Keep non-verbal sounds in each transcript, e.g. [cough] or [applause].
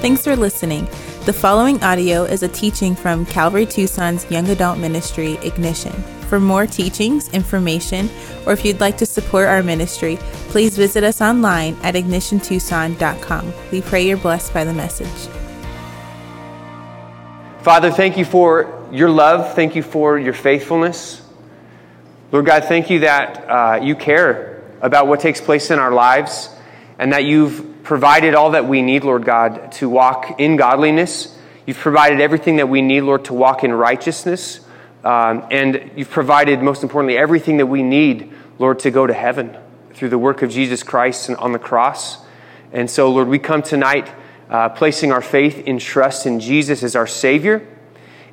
Thanks for listening. The following audio is a teaching from Calvary Tucson's Young Adult Ministry, Ignition. For more teachings, information, or if you'd like to support our ministry, please visit us online at ignitiontucson.com. We pray you're blessed by the message. Father, thank you for your love. Thank you for your faithfulness. Lord God, thank you that uh, you care about what takes place in our lives and that you've provided all that we need, Lord God, to walk in godliness. You've provided everything that we need, Lord, to walk in righteousness. Um, and you've provided, most importantly, everything that we need, Lord, to go to heaven through the work of Jesus Christ and on the cross. And so, Lord, we come tonight uh, placing our faith in trust in Jesus as our Savior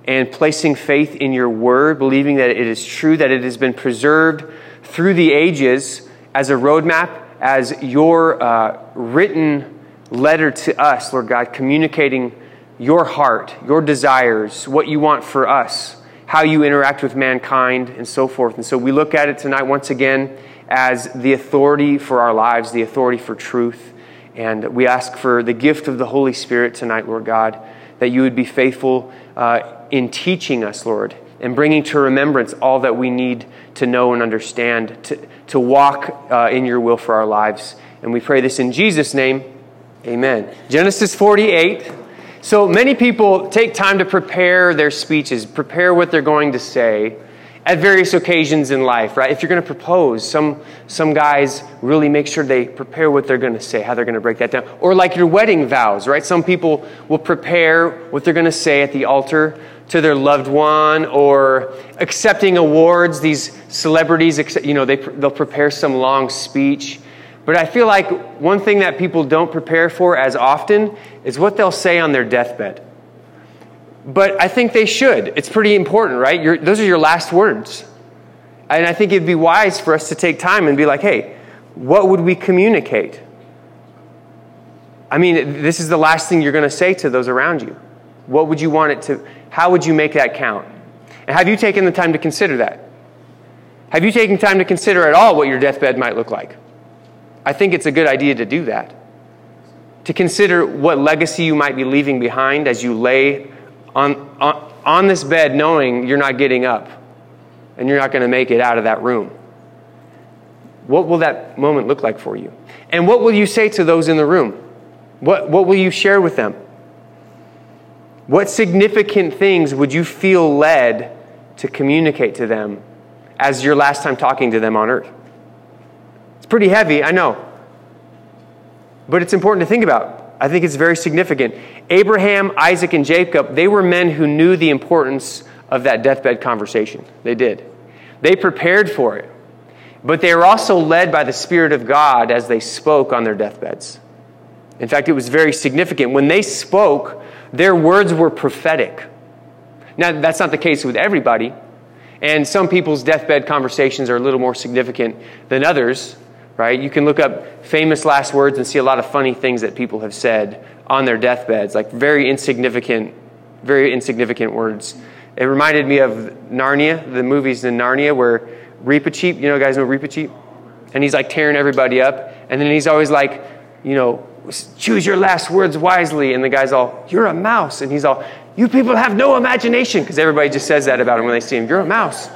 and placing faith in your word, believing that it is true, that it has been preserved through the ages as a roadmap as your uh, written letter to us, Lord God, communicating your heart, your desires, what you want for us, how you interact with mankind, and so forth. And so we look at it tonight once again as the authority for our lives, the authority for truth. And we ask for the gift of the Holy Spirit tonight, Lord God, that you would be faithful uh, in teaching us, Lord, and bringing to remembrance all that we need to know and understand, to, to walk uh, in your will for our lives. And we pray this in Jesus' name. Amen. Genesis 48. So many people take time to prepare their speeches, prepare what they're going to say at various occasions in life, right? If you're going to propose, some, some guys really make sure they prepare what they're going to say, how they're going to break that down. Or like your wedding vows, right? Some people will prepare what they're going to say at the altar to their loved one or accepting awards. These celebrities, you know, they, they'll prepare some long speech. But I feel like one thing that people don't prepare for as often is what they'll say on their deathbed. But I think they should. It's pretty important, right? Those are your last words. And I think it'd be wise for us to take time and be like, hey, what would we communicate? I mean, this is the last thing you're going to say to those around you. What would you want it to, how would you make that count? And have you taken the time to consider that? Have you taken time to consider at all what your deathbed might look like? I think it's a good idea to do that. To consider what legacy you might be leaving behind as you lay on, on, on this bed knowing you're not getting up and you're not going to make it out of that room. What will that moment look like for you? And what will you say to those in the room? What, what will you share with them? What significant things would you feel led to communicate to them as your last time talking to them on earth? It's pretty heavy, I know. But it's important to think about. I think it's very significant. Abraham, Isaac, and Jacob, they were men who knew the importance of that deathbed conversation. They did. They prepared for it. But they were also led by the Spirit of God as they spoke on their deathbeds. In fact, it was very significant. When they spoke, their words were prophetic. Now, that's not the case with everybody, and some people's deathbed conversations are a little more significant than others, right? You can look up famous last words and see a lot of funny things that people have said on their deathbeds, like very insignificant, very insignificant words. It reminded me of Narnia, the movies in Narnia where Reepicheep, you know, guys know Reepicheep? And he's like tearing everybody up, and then he's always like, you know, choose your last words wisely. And the guy's all, you're a mouse. And he's all, you people have no imagination. Because everybody just says that about him when they see him. You're a mouse.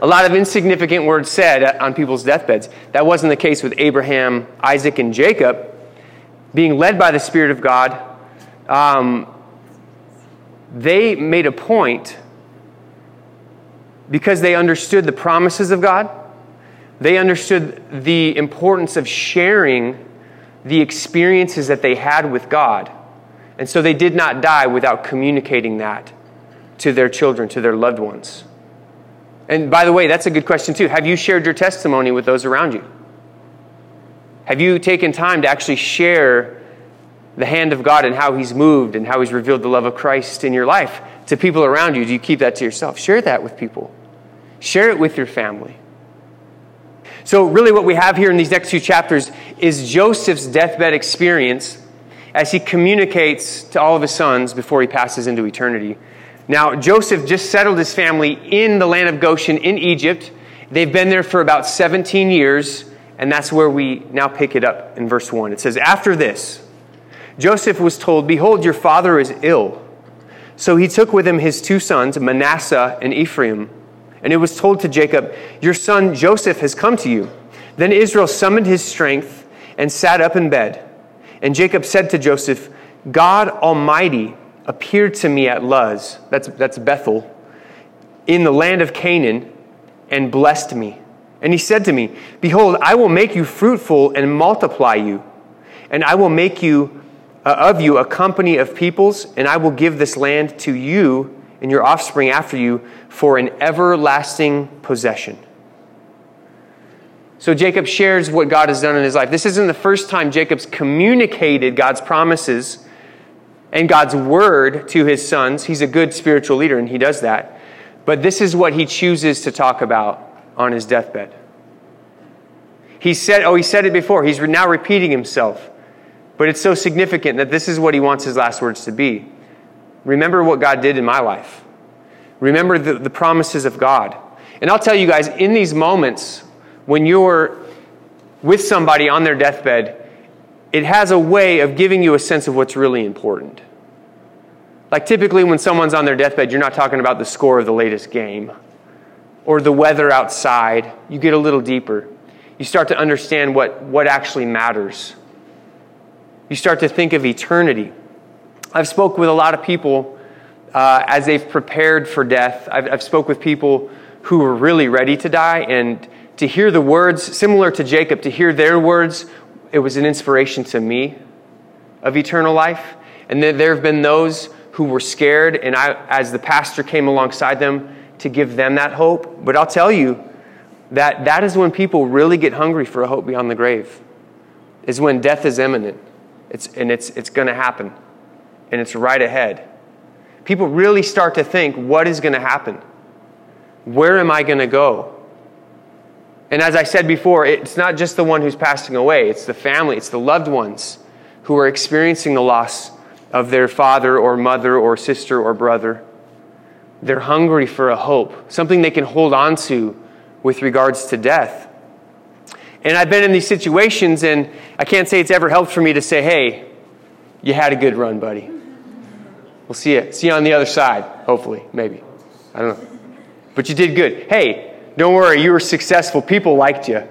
A lot of insignificant words said on people's deathbeds. That wasn't the case with Abraham, Isaac, and Jacob. Being led by the Spirit of God, um, they made a point because they understood the promises of God. They understood the importance of sharing the experiences that they had with God. And so they did not die without communicating that to their children, to their loved ones. And by the way, that's a good question too. Have you shared your testimony with those around you? Have you taken time to actually share the hand of God and how He's moved and how He's revealed the love of Christ in your life to people around you? Do you keep that to yourself? Share that with people, share it with your family. So, really, what we have here in these next two chapters is Joseph's deathbed experience as he communicates to all of his sons before he passes into eternity. Now, Joseph just settled his family in the land of Goshen in Egypt. They've been there for about 17 years, and that's where we now pick it up in verse 1. It says, After this, Joseph was told, Behold, your father is ill. So he took with him his two sons, Manasseh and Ephraim. And it was told to Jacob, Your son Joseph has come to you. Then Israel summoned his strength and sat up in bed. And Jacob said to Joseph, God Almighty appeared to me at Luz, that's, that's Bethel, in the land of Canaan, and blessed me. And he said to me, Behold, I will make you fruitful and multiply you, and I will make you uh, of you a company of peoples, and I will give this land to you and your offspring after you for an everlasting possession. So Jacob shares what God has done in his life. This isn't the first time Jacob's communicated God's promises and God's word to his sons. He's a good spiritual leader, and he does that. But this is what he chooses to talk about on his deathbed. He said, oh, he said it before. He's now repeating himself. But it's so significant that this is what he wants his last words to be. Remember what God did in my life. Remember the, the promises of God. And I'll tell you guys, in these moments, when you're with somebody on their deathbed, it has a way of giving you a sense of what's really important. Like typically, when someone's on their deathbed, you're not talking about the score of the latest game or the weather outside. You get a little deeper. You start to understand what, what actually matters you start to think of eternity. I've spoke with a lot of people uh, as they've prepared for death. I've, I've spoke with people who were really ready to die, and to hear the words, similar to Jacob, to hear their words, it was an inspiration to me of eternal life. And then there have been those who were scared, and I, as the pastor came alongside them to give them that hope. But I'll tell you that that is when people really get hungry for a hope beyond the grave, is when death is imminent. It's, and it's, it's going to happen. And it's right ahead. People really start to think what is going to happen? Where am I going to go? And as I said before, it's not just the one who's passing away, it's the family, it's the loved ones who are experiencing the loss of their father or mother or sister or brother. They're hungry for a hope, something they can hold on to with regards to death. And I've been in these situations, and I can't say it's ever helped for me to say, hey, you had a good run, buddy. We'll see you, see you on the other side, hopefully, maybe. I don't know. But you did good. Hey, don't worry, you were successful. People liked you.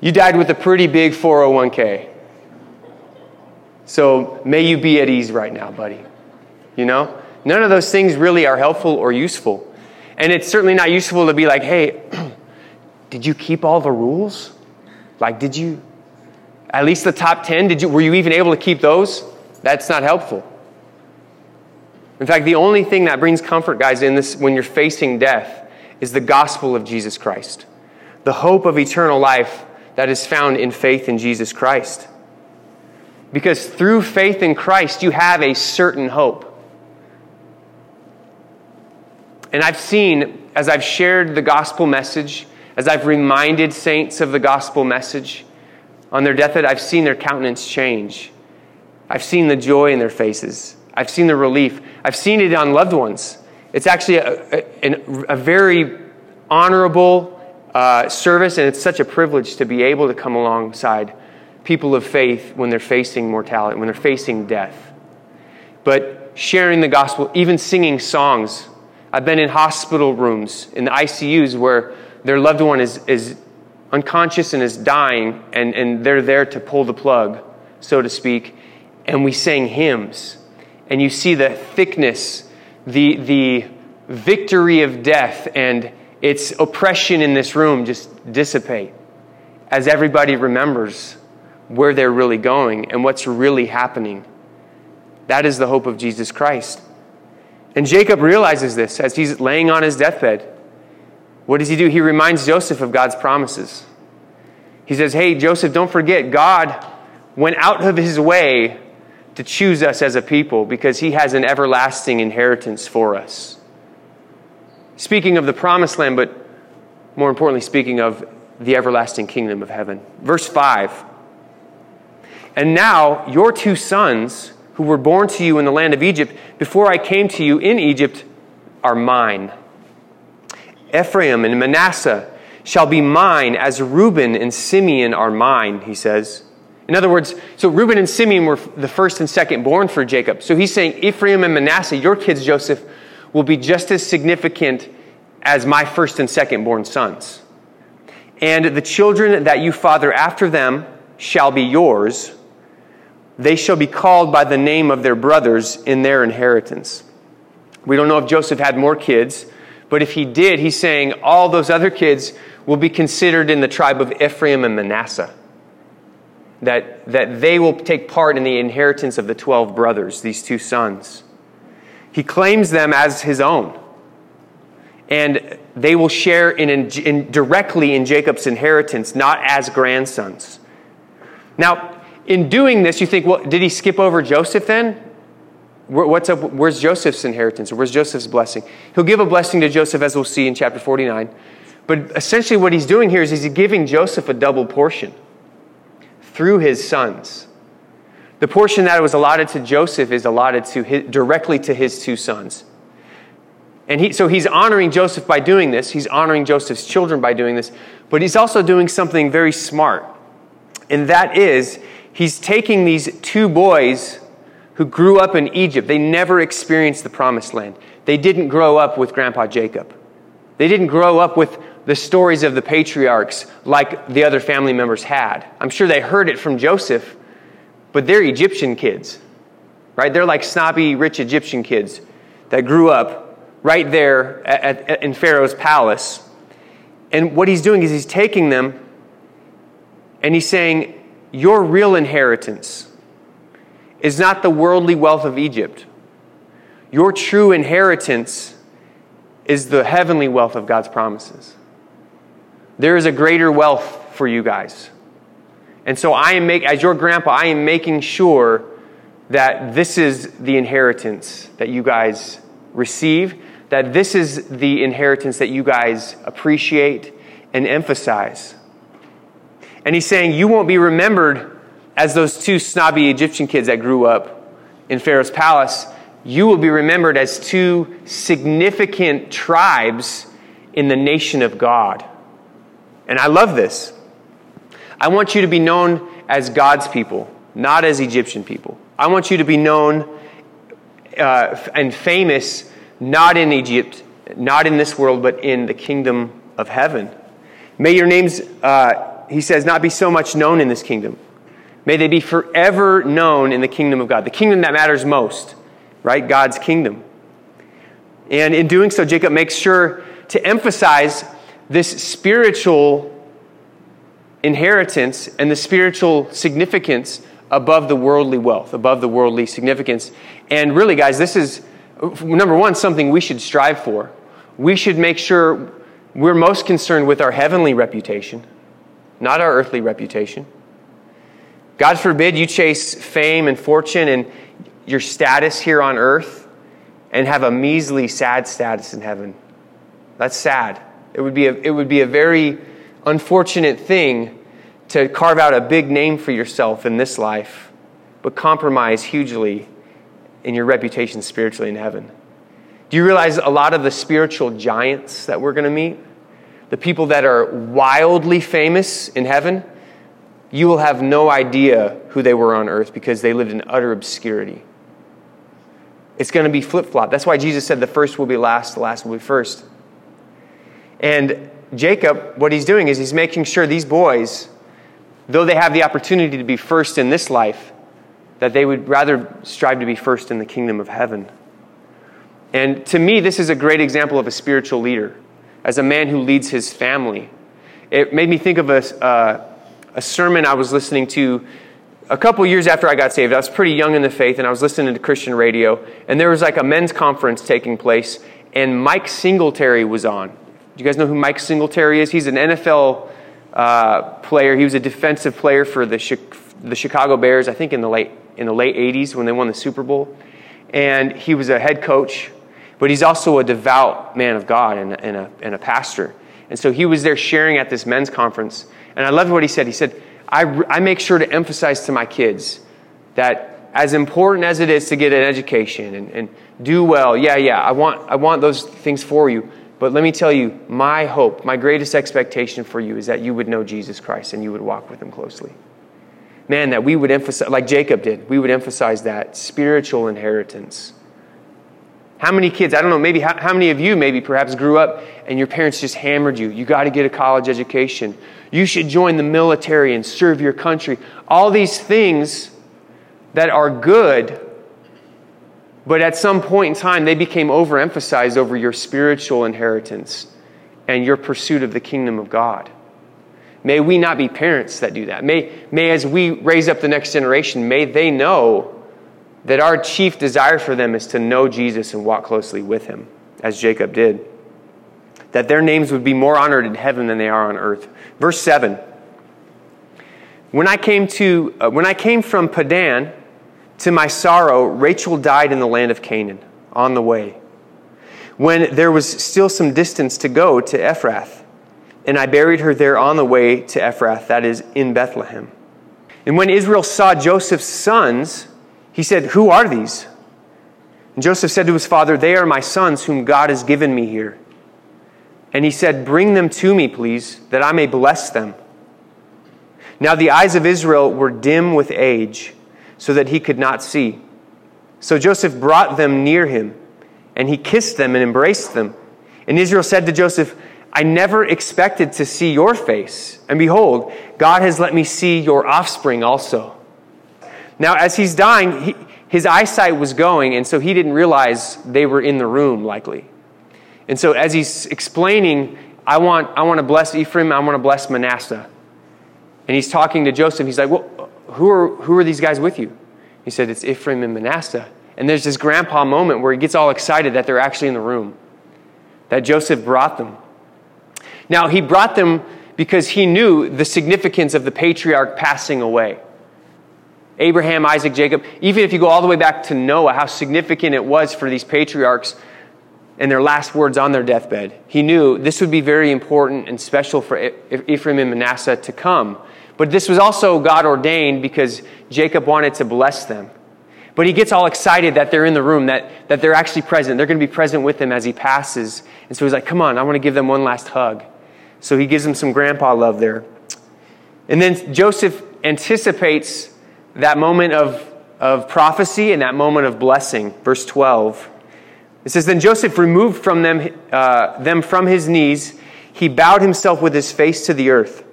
You died with a pretty big 401k. So may you be at ease right now, buddy. You know? None of those things really are helpful or useful. And it's certainly not useful to be like, hey, [clears throat] did you keep all the rules? Like, did you, at least the top 10, did you, were you even able to keep those? That's not helpful. In fact, the only thing that brings comfort, guys, in this when you're facing death is the gospel of Jesus Christ. The hope of eternal life that is found in faith in Jesus Christ. Because through faith in Christ, you have a certain hope. And I've seen, as I've shared the gospel message, as I've reminded saints of the gospel message on their deathbed, I've seen their countenance change. I've seen the joy in their faces. I've seen the relief. I've seen it on loved ones. It's actually a, a, a very honorable uh, service, and it's such a privilege to be able to come alongside people of faith when they're facing mortality, when they're facing death. But sharing the gospel, even singing songs. I've been in hospital rooms, in the ICUs, where their loved one is, is unconscious and is dying, and, and they're there to pull the plug, so to speak, and we sang hymns. And you see the thickness, the, the victory of death, and its oppression in this room just dissipate as everybody remembers where they're really going and what's really happening. That is the hope of Jesus Christ. And Jacob realizes this as he's laying on his deathbed. What does he do? He reminds Joseph of God's promises. He says, Hey, Joseph, don't forget, God went out of his way to choose us as a people because he has an everlasting inheritance for us. Speaking of the promised land, but more importantly, speaking of the everlasting kingdom of heaven. Verse 5 And now your two sons, who were born to you in the land of Egypt, before I came to you in Egypt, are mine. Ephraim and Manasseh shall be mine as Reuben and Simeon are mine, he says. In other words, so Reuben and Simeon were the first and second born for Jacob. So he's saying, Ephraim and Manasseh, your kids, Joseph, will be just as significant as my first and second born sons. And the children that you father after them shall be yours. They shall be called by the name of their brothers in their inheritance. We don't know if Joseph had more kids, but if he did, he's saying all those other kids will be considered in the tribe of Ephraim and Manasseh. That, that they will take part in the inheritance of the 12 brothers, these two sons. He claims them as his own. And they will share in, in, directly in Jacob's inheritance, not as grandsons. Now, in doing this, you think, well, did he skip over Joseph then? What's up? Where's Joseph's inheritance? Where's Joseph's blessing? He'll give a blessing to Joseph, as we'll see in chapter 49. But essentially, what he's doing here is he's giving Joseph a double portion through his sons. The portion that was allotted to Joseph is allotted to his, directly to his two sons. And he, so he's honoring Joseph by doing this. He's honoring Joseph's children by doing this. But he's also doing something very smart. And that is, he's taking these two boys who grew up in Egypt. They never experienced the promised land. They didn't grow up with Grandpa Jacob. They didn't grow up with the stories of the patriarchs like the other family members had. I'm sure they heard it from Joseph, but they're Egyptian kids, right? They're like snobby, rich Egyptian kids that grew up right there at, at, in Pharaoh's palace. And what he's doing is he's taking them and he's saying, Your real inheritance is not the worldly wealth of Egypt. Your true inheritance is the heavenly wealth of God's promises. There is a greater wealth for you guys. And so I am make, as your grandpa, I am making sure that this is the inheritance that you guys receive, that this is the inheritance that you guys appreciate and emphasize. And he's saying you won't be remembered as those two snobby Egyptian kids that grew up in Pharaoh's palace, you will be remembered as two significant tribes in the nation of God. And I love this. I want you to be known as God's people, not as Egyptian people. I want you to be known uh, and famous not in Egypt, not in this world, but in the kingdom of heaven. May your names, uh, he says, not be so much known in this kingdom May they be forever known in the kingdom of God, the kingdom that matters most, right? God's kingdom. And in doing so, Jacob makes sure to emphasize this spiritual inheritance and the spiritual significance above the worldly wealth, above the worldly significance. And really, guys, this is, number one, something we should strive for. We should make sure we're most concerned with our heavenly reputation, not our earthly reputation. God forbid you chase fame and fortune and your status here on earth and have a measly, sad status in heaven. That's sad. It would be a, it would be a very unfortunate thing to carve out a big name for yourself in this life, but compromise hugely in your reputation spiritually in heaven. Do you realize a lot of the spiritual giants that we're going to meet, the people that are wildly famous in heaven, you will have no idea who they were on earth because they lived in utter obscurity. It's going to be flip flop. That's why Jesus said the first will be last, the last will be first. And Jacob, what he's doing is he's making sure these boys, though they have the opportunity to be first in this life, that they would rather strive to be first in the kingdom of heaven. And to me, this is a great example of a spiritual leader, as a man who leads his family. It made me think of a, uh, a sermon I was listening to a couple years after I got saved. I was pretty young in the faith, and I was listening to Christian radio, and there was like a men's conference taking place, and Mike Singletary was on. Do you guys know who Mike Singletary is? He's an NFL uh, player. He was a defensive player for the, the Chicago Bears, I think in the late in the late 80s when they won the Super Bowl. And he was a head coach, but he's also a devout man of God and, and, a, and a pastor. And so he was there sharing at this men's conference. And I loved what he said. He said, I, I make sure to emphasize to my kids that as important as it is to get an education and, and do well, yeah, yeah, I want, I want those things for you. But let me tell you, my hope, my greatest expectation for you is that you would know Jesus Christ and you would walk with him closely. man, that we would emphasize, like Jacob did, we would emphasize that spiritual inheritance. How many kids, I don't know, maybe how, how many of you maybe perhaps grew up and your parents just hammered you? You got to get a college education. You should join the military and serve your country. All these things that are good, but at some point in time, they became overemphasized over your spiritual inheritance and your pursuit of the kingdom of God. May we not be parents that do that. May, may as we raise up the next generation, may they know that our chief desire for them is to know Jesus and walk closely with him, as Jacob did. That their names would be more honored in heaven than they are on earth. Verse 7. When I came, to, uh, when I came from Padan, to my sorrow, Rachel died in the land of Canaan on the way. When there was still some distance to go to Ephrath, and I buried her there on the way to Ephrath, that is, in Bethlehem. And when Israel saw Joseph's sons, he said, Who are these? And Joseph said to his father, They are my sons whom God has given me here. And he said, Bring them to me, please, that I may bless them. Now the eyes of Israel were dim with age, so that he could not see. So Joseph brought them near him, and he kissed them and embraced them. And Israel said to Joseph, I never expected to see your face, and behold, God has let me see your offspring also. Now, as he's dying, he, his eyesight was going, and so he didn't realize they were in the room, likely. And so, as he's explaining, I want, I want to bless Ephraim, I want to bless Manasseh. And he's talking to Joseph. He's like, Well, who are, who are these guys with you? He said, It's Ephraim and Manasseh. And there's this grandpa moment where he gets all excited that they're actually in the room, that Joseph brought them. Now, he brought them because he knew the significance of the patriarch passing away. Abraham, Isaac, Jacob, even if you go all the way back to Noah, how significant it was for these patriarchs and their last words on their deathbed. He knew this would be very important and special for Ephraim and Manasseh to come. But this was also God ordained because Jacob wanted to bless them. But he gets all excited that they're in the room, that, that they're actually present. They're going to be present with him as he passes. And so he's like, come on, I want to give them one last hug. So he gives them some grandpa love there. And then Joseph anticipates that moment of, of prophecy and that moment of blessing. Verse 12. It says, Then Joseph removed from them, uh, them from his knees. He bowed himself with his face to the earth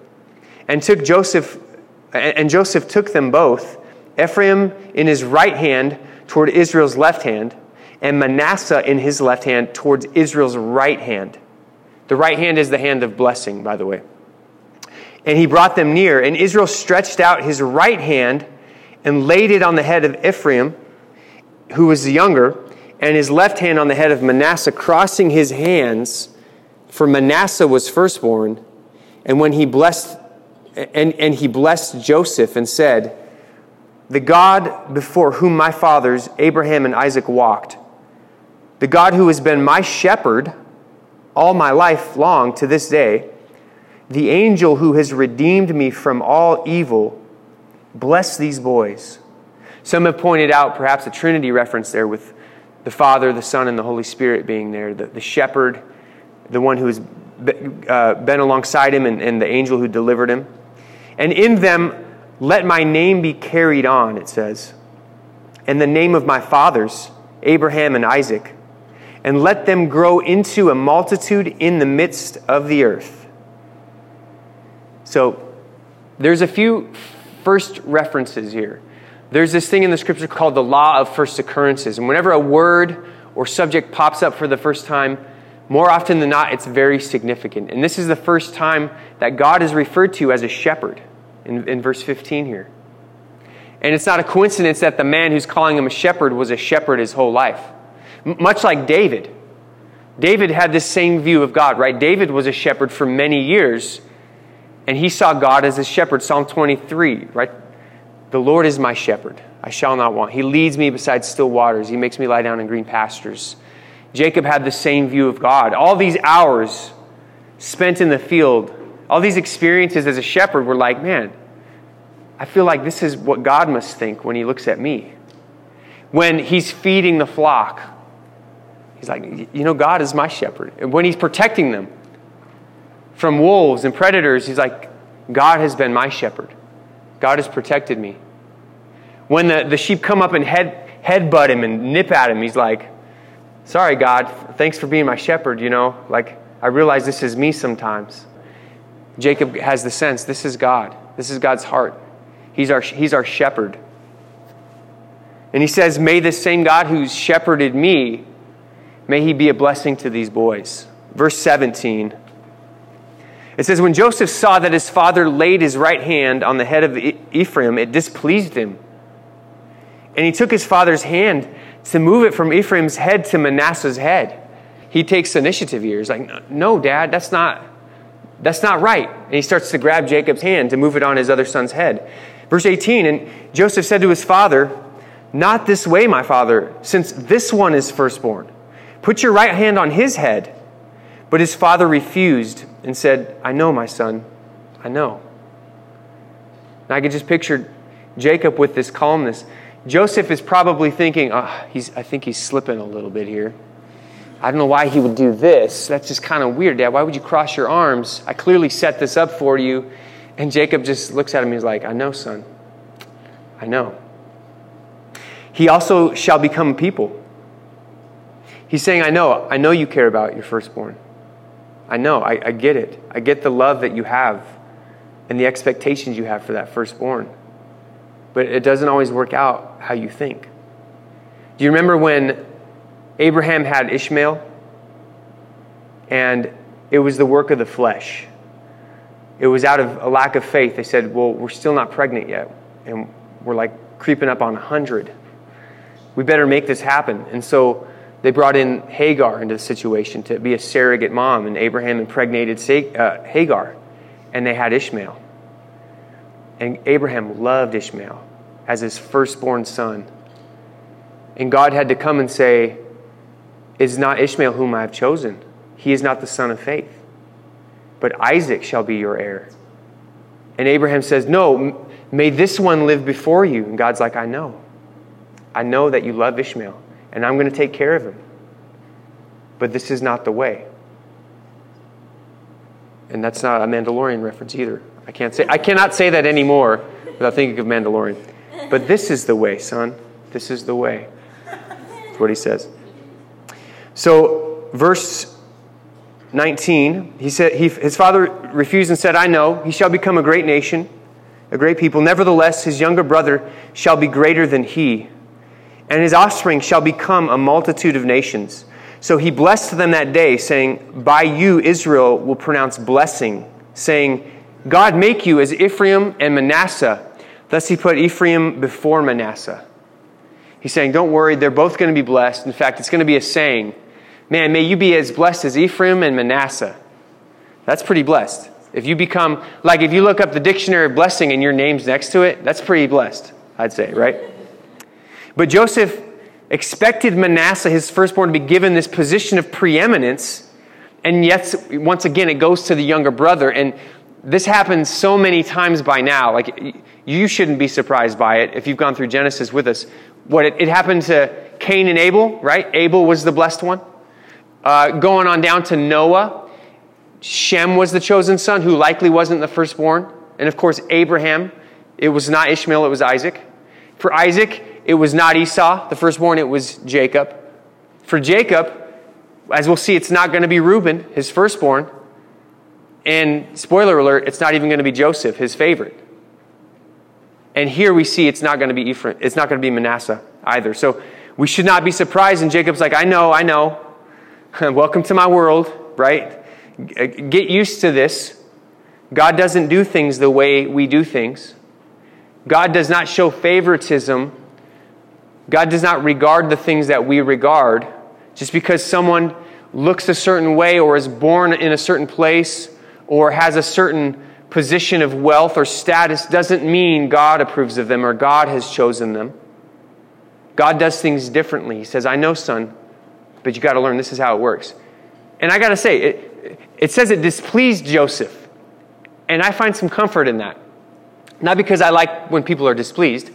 and took Joseph, and Joseph took them both, Ephraim in his right hand toward Israel's left hand, and Manasseh in his left hand towards Israel's right hand. The right hand is the hand of blessing, by the way. And he brought them near, and Israel stretched out his right hand and laid it on the head of Ephraim, who was the younger, and his left hand on the head of Manasseh, crossing his hands, for Manasseh was firstborn. And when he blessed, and, and he blessed Joseph and said, The God before whom my fathers, Abraham and Isaac, walked, the God who has been my shepherd, all my life long to this day, the angel who has redeemed me from all evil, bless these boys. Some have pointed out perhaps a Trinity reference there with the Father, the Son, and the Holy Spirit being there, the, the shepherd, the one who has uh, been alongside him, and, and the angel who delivered him. And in them, let my name be carried on, it says, and the name of my fathers, Abraham and Isaac and let them grow into a multitude in the midst of the earth. So there's a few first references here. There's this thing in the scripture called the law of first occurrences. And whenever a word or subject pops up for the first time, more often than not, it's very significant. And this is the first time that God is referred to as a shepherd in, in verse 15 here. And it's not a coincidence that the man who's calling him a shepherd was a shepherd his whole life. Much like David. David had this same view of God, right? David was a shepherd for many years, and he saw God as a shepherd. Psalm 23, right? The Lord is my shepherd. I shall not want. He leads me beside still waters. He makes me lie down in green pastures. Jacob had the same view of God. All these hours spent in the field, all these experiences as a shepherd were like, man, I feel like this is what God must think when he looks at me. When he's feeding the flock, He's like, you know, God is my shepherd. And when he's protecting them from wolves and predators, he's like, God has been my shepherd. God has protected me. When the, the sheep come up and head, headbutt him and nip at him, he's like, Sorry, God, thanks for being my shepherd, you know? Like, I realize this is me sometimes. Jacob has the sense this is God. This is God's heart. He's our, he's our shepherd. And he says, May the same God who's shepherded me, may he be a blessing to these boys. Verse 17. It says, When Joseph saw that his father laid his right hand on the head of Ephraim, it displeased him. And he took his father's hand to move it from Ephraim's head to Manasseh's head. He takes initiative here. He's like, No, dad, that's not, that's not right. And he starts to grab Jacob's hand to move it on his other son's head. Verse 18 And Joseph said to his father, not this way, my father, since this one is firstborn. Put your right hand on his head. But his father refused and said, I know, my son, I know. And I could just picture Jacob with this calmness. Joseph is probably thinking, oh, he's, I think he's slipping a little bit here. I don't know why he would do this. That's just kind of weird, Dad. Why would you cross your arms? I clearly set this up for you. And Jacob just looks at him. And he's like, I know, son. I know. He also shall become people. He's saying, I know, I know you care about your firstborn. I know, I, I get it. I get the love that you have and the expectations you have for that firstborn. But it doesn't always work out how you think. Do you remember when Abraham had Ishmael? And it was the work of the flesh. It was out of a lack of faith. They said, Well, we're still not pregnant yet. And we're like creeping up on 100 we better make this happen. And so they brought in Hagar into the situation to be a surrogate mom, and Abraham impregnated uh, Hagar, and they had Ishmael. And Abraham loved Ishmael as his firstborn son. And God had to come and say, Is not Ishmael whom I have chosen? He is not the son of faith. But Isaac shall be your heir. And Abraham says, No, may this one live before you. And God's like, I know. I know that you love Ishmael, and I'm going to take care of him. But this is not the way. And that's not a Mandalorian reference either. I can't say I cannot say that anymore without thinking of Mandalorian. But this is the way, son. This is the way. That's what he says. So, verse 19, he said he, his father refused and said, I know, he shall become a great nation, a great people. Nevertheless, his younger brother shall be greater than he and his offspring shall become a multitude of nations. So he blessed them that day, saying, By you Israel will pronounce blessing, saying, God make you as Ephraim and Manasseh. Thus he put Ephraim before Manasseh. He's saying, Don't worry, they're both going to be blessed. In fact, it's going to be a saying, Man, may you be as blessed as Ephraim and Manasseh. That's pretty blessed. If you become, like if you look up the dictionary of blessing and your name's next to it, that's pretty blessed, I'd say, right? But Joseph expected Manasseh, his firstborn, to be given this position of preeminence. And yet, once again, it goes to the younger brother. And this happens so many times by now. Like, you shouldn't be surprised by it if you've gone through Genesis with us. What it, it happened to Cain and Abel, right? Abel was the blessed one. Uh, going on down to Noah, Shem was the chosen son, who likely wasn't the firstborn. And of course, Abraham, it was not Ishmael, it was Isaac. For Isaac, it was not Esau, the firstborn, it was Jacob. For Jacob, as we'll see, it's not going to be Reuben, his firstborn. And spoiler alert, it's not even going to be Joseph, his favorite. And here we see it's not going to be Ephraim, it's not going to be Manasseh either. So we should not be surprised. And Jacob's like, I know, I know. [laughs] Welcome to my world, right? Uh, get used to this. God doesn't do things the way we do things. God does not show favoritism God does not regard the things that we regard. Just because someone looks a certain way or is born in a certain place or has a certain position of wealth or status doesn't mean God approves of them or God has chosen them. God does things differently. He says, I know, son, but you got to learn this is how it works. And I got to say, it, it says it displeased Joseph. And I find some comfort in that. Not because I like when people are displeased,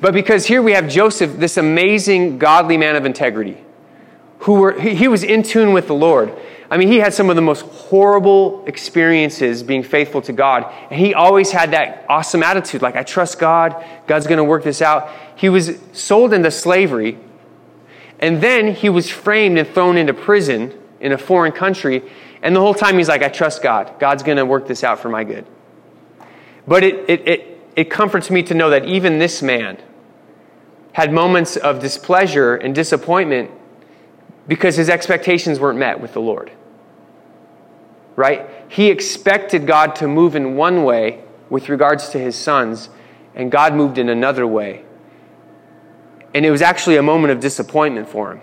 but because here we have Joseph, this amazing godly man of integrity, who were, he was in tune with the Lord. I mean, he had some of the most horrible experiences being faithful to God. And he always had that awesome attitude like, I trust God, God's going to work this out. He was sold into slavery, and then he was framed and thrown into prison in a foreign country. And the whole time he's like, I trust God. God's going to work this out for my good. But it, it, it, it comforts me to know that even this man had moments of displeasure and disappointment because his expectations weren't met with the Lord. Right? He expected God to move in one way with regards to his sons, and God moved in another way. And it was actually a moment of disappointment for him.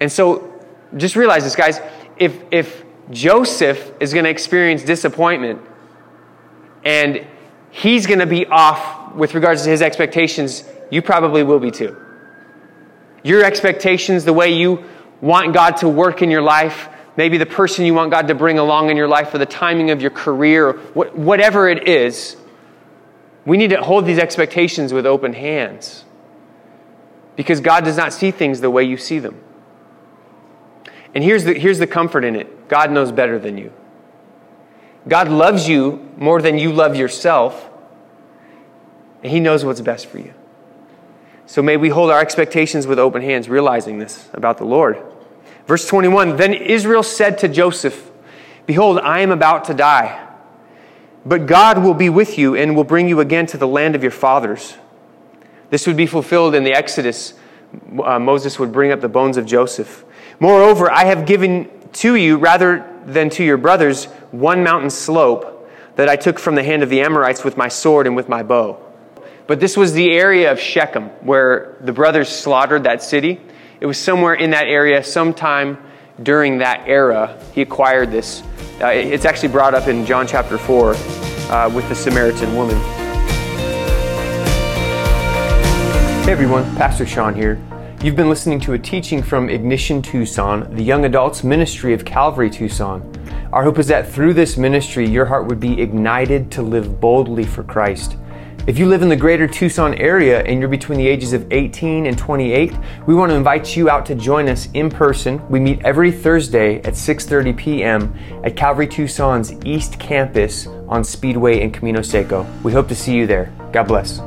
And so just realize this, guys. If, if Joseph is going to experience disappointment and he's going to be off with regards to his expectations, you probably will be too your expectations, the way you want God to work in your life, maybe the person you want God to bring along in your life, or the timing of your career, whatever it is, we need to hold these expectations with open hands. Because God does not see things the way you see them. And here's the, here's the comfort in it God knows better than you. God loves you more than you love yourself, and He knows what's best for you. So may we hold our expectations with open hands, realizing this about the Lord. Verse 21 Then Israel said to Joseph, Behold, I am about to die. But God will be with you and will bring you again to the land of your fathers. This would be fulfilled in the Exodus. Uh, Moses would bring up the bones of Joseph. Moreover, I have given to you, rather than to your brothers, one mountain slope that I took from the hand of the Amorites with my sword and with my bow. But this was the area of Shechem where the brothers slaughtered that city. It was somewhere in that area, sometime during that era, he acquired this. Uh, it's actually brought up in John chapter 4 uh, with the Samaritan woman. Hey everyone, Pastor Sean here. You've been listening to a teaching from Ignition Tucson, the young adults ministry of Calvary Tucson. Our hope is that through this ministry, your heart would be ignited to live boldly for Christ. If you live in the greater Tucson area and you're between the ages of 18 and 28, we want to invite you out to join us in person. We meet every Thursday at 6:30 p.m. at Calvary Tucson's East Campus on Speedway in Camino Seco. We hope to see you there. God bless.